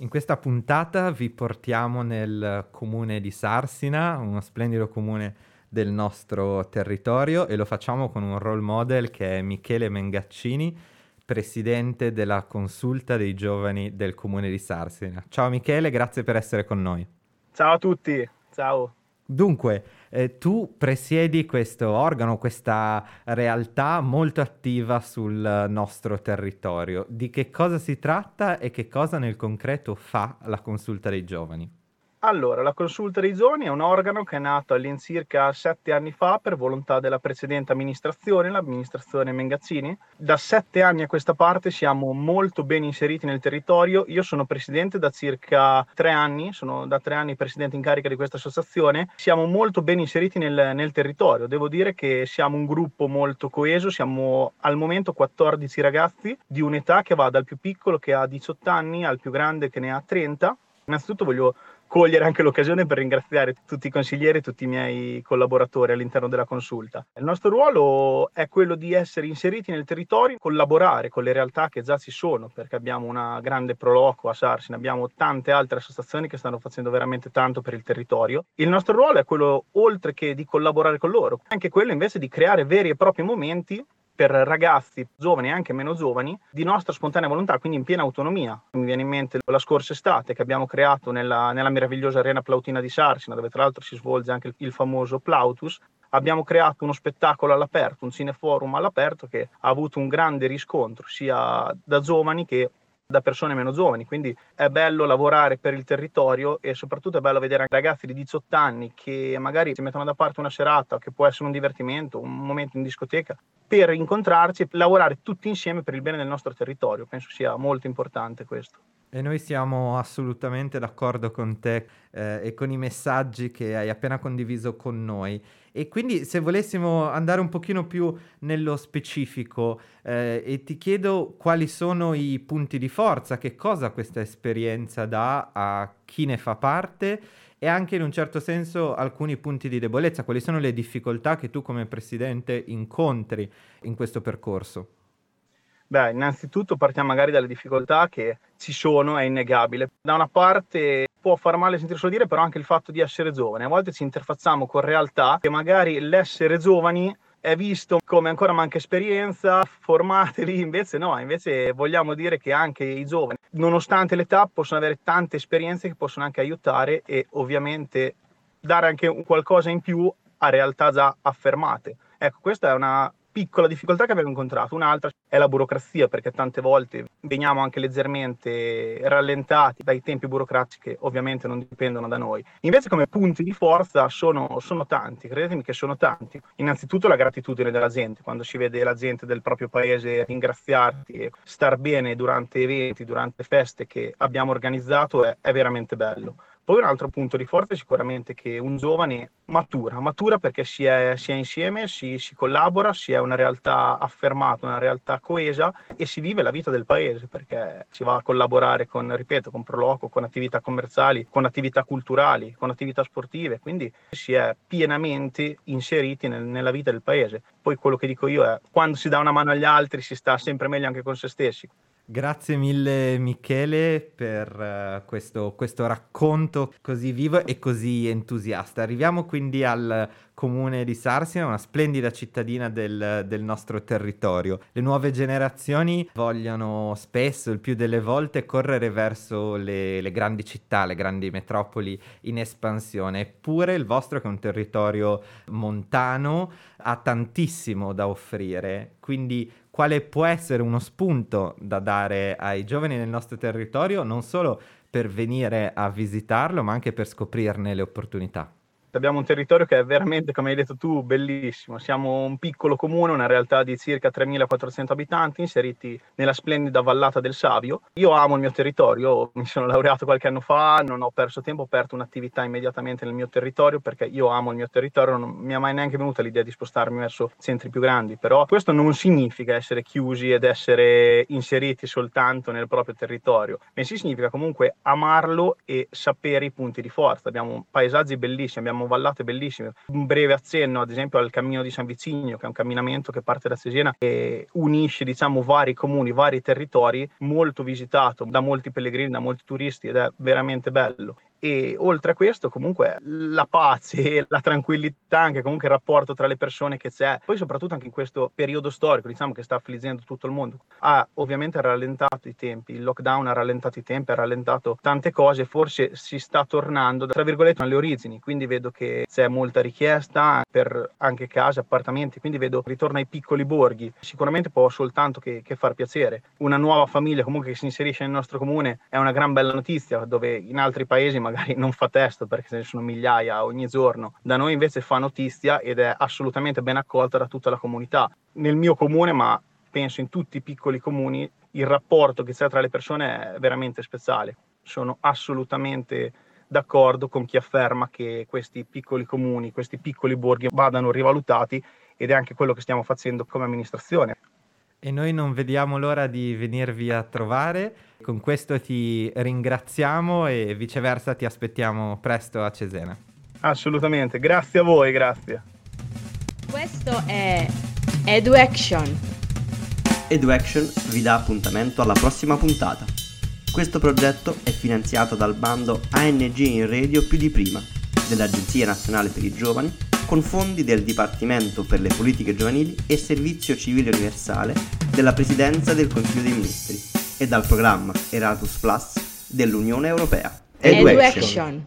In questa puntata vi portiamo nel comune di Sarsina, uno splendido comune del nostro territorio e lo facciamo con un role model che è Michele Mengaccini, presidente della consulta dei giovani del comune di Sarsina. Ciao Michele, grazie per essere con noi. Ciao a tutti, ciao. Dunque, eh, tu presiedi questo organo, questa realtà molto attiva sul nostro territorio. Di che cosa si tratta e che cosa nel concreto fa la consulta dei giovani? Allora, la consulta dei giovani è un organo che è nato all'incirca sette anni fa per volontà della precedente amministrazione, l'amministrazione Mengazzini. Da sette anni a questa parte siamo molto ben inseriti nel territorio. Io sono presidente da circa tre anni, sono da tre anni presidente in carica di questa associazione. Siamo molto ben inseriti nel, nel territorio. Devo dire che siamo un gruppo molto coeso, siamo al momento 14 ragazzi di un'età che va dal più piccolo che ha 18 anni al più grande che ne ha 30. Innanzitutto voglio cogliere anche l'occasione per ringraziare tutti i consiglieri e tutti i miei collaboratori all'interno della consulta. Il nostro ruolo è quello di essere inseriti nel territorio, collaborare con le realtà che già ci sono, perché abbiamo una grande proloco a Sarsin, abbiamo tante altre associazioni che stanno facendo veramente tanto per il territorio. Il nostro ruolo è quello, oltre che di collaborare con loro, anche quello invece di creare veri e propri momenti per ragazzi giovani e anche meno giovani di nostra spontanea volontà, quindi in piena autonomia. Mi viene in mente la scorsa estate che abbiamo creato nella, nella meravigliosa arena Plautina di Sarsina, dove tra l'altro si svolge anche il, il famoso Plautus. Abbiamo creato uno spettacolo all'aperto, un cineforum all'aperto che ha avuto un grande riscontro sia da giovani che da persone meno giovani, quindi è bello lavorare per il territorio e soprattutto è bello vedere ragazzi di 18 anni che magari si mettono da parte una serata che può essere un divertimento, un momento in discoteca, per incontrarci e lavorare tutti insieme per il bene del nostro territorio. Penso sia molto importante questo. E noi siamo assolutamente d'accordo con te eh, e con i messaggi che hai appena condiviso con noi. E quindi se volessimo andare un pochino più nello specifico eh, e ti chiedo quali sono i punti di forza, che cosa questa esperienza dà a chi ne fa parte e anche in un certo senso alcuni punti di debolezza, quali sono le difficoltà che tu come presidente incontri in questo percorso? Beh, innanzitutto partiamo magari dalle difficoltà che ci sono, è innegabile. Da una parte può far male sentirlo dire, però anche il fatto di essere giovane. A volte ci interfacciamo con realtà che magari l'essere giovani è visto come ancora manca esperienza, formatevi, invece no, invece vogliamo dire che anche i giovani, nonostante l'età, possono avere tante esperienze che possono anche aiutare e ovviamente dare anche qualcosa in più a realtà già affermate. Ecco, questa è una piccola difficoltà che abbiamo incontrato. Un'altra è la burocrazia, perché tante volte veniamo anche leggermente rallentati dai tempi burocratici che ovviamente non dipendono da noi. Invece come punti di forza sono, sono tanti, credetemi che sono tanti. Innanzitutto la gratitudine della gente, quando si vede la gente del proprio paese ringraziarti e star bene durante eventi, durante feste che abbiamo organizzato è, è veramente bello. Poi un altro punto di forza è sicuramente che un giovane matura, matura perché si è, si è insieme, si, si, collabora, si è una realtà affermata, una realtà coesa e si vive la vita del paese perché si va a collaborare con, ripeto, con Proloco, con attività commerciali, con attività culturali, con attività sportive, quindi si è pienamente inseriti nel, nella vita del paese. Poi quello che dico io è quando si dà una mano agli altri si sta sempre meglio anche con se stessi. Grazie mille Michele per uh, questo, questo, racconto così vivo e così entusiasta. Arriviamo quindi al comune di Sarsina, una splendida cittadina del, del, nostro territorio. Le nuove generazioni vogliono spesso, il più delle volte, correre verso le, le grandi città, le grandi metropoli in espansione, eppure il vostro, che è un territorio montano, ha tantissimo da offrire. Quindi quale può essere uno spunto da dare ai giovani nel nostro territorio, non solo per venire a visitarlo, ma anche per scoprirne le opportunità. Abbiamo un territorio che è veramente, come hai detto tu, bellissimo. Siamo un piccolo comune, una realtà di circa 3.400 abitanti inseriti nella splendida vallata del Savio. Io amo il mio territorio, mi sono laureato qualche anno fa, non ho perso tempo, ho aperto un'attività immediatamente nel mio territorio perché io amo il mio territorio, non mi è mai neanche venuta l'idea di spostarmi verso centri più grandi, però questo non significa essere chiusi ed essere inseriti soltanto nel proprio territorio, bensì significa comunque amarlo e sapere i punti di forza. Abbiamo paesaggi bellissimi, abbiamo vallate bellissime. Un breve accenno, ad esempio, al cammino di San Vizzigno, che è un camminamento che parte da Cesena e unisce, diciamo, vari comuni, vari territori, molto visitato da molti pellegrini, da molti turisti ed è veramente bello e oltre a questo comunque la pace, la tranquillità, anche comunque il rapporto tra le persone che c'è, poi soprattutto anche in questo periodo storico diciamo che sta affliggendo tutto il mondo, ha ovviamente rallentato i tempi, il lockdown ha rallentato i tempi, ha rallentato tante cose, forse si sta tornando tra virgolette alle origini, quindi vedo che c'è molta richiesta per anche case, appartamenti, quindi vedo ritorno ai piccoli borghi, sicuramente può soltanto che, che far piacere, una nuova famiglia comunque che si inserisce nel nostro comune è una gran bella notizia, dove in altri paesi magari non fa testo perché ce ne sono migliaia ogni giorno. Da noi invece fa notizia ed è assolutamente ben accolta da tutta la comunità. Nel mio comune, ma penso in tutti i piccoli comuni, il rapporto che c'è tra le persone è veramente speciale. Sono assolutamente d'accordo con chi afferma che questi piccoli comuni, questi piccoli borghi vadano rivalutati ed è anche quello che stiamo facendo come amministrazione. E noi non vediamo l'ora di venirvi a trovare. Con questo ti ringraziamo e viceversa ti aspettiamo presto a Cesena. Assolutamente, grazie a voi, grazie. Questo è EduAction. EduAction vi dà appuntamento alla prossima puntata. Questo progetto è finanziato dal bando ANG in Radio più di prima dell'Agenzia Nazionale per i Giovani con fondi del Dipartimento per le Politiche Giovanili e Servizio Civile Universale della Presidenza del Consiglio dei Ministri e dal programma Erasmus Plus dell'Unione Europea. EduAction.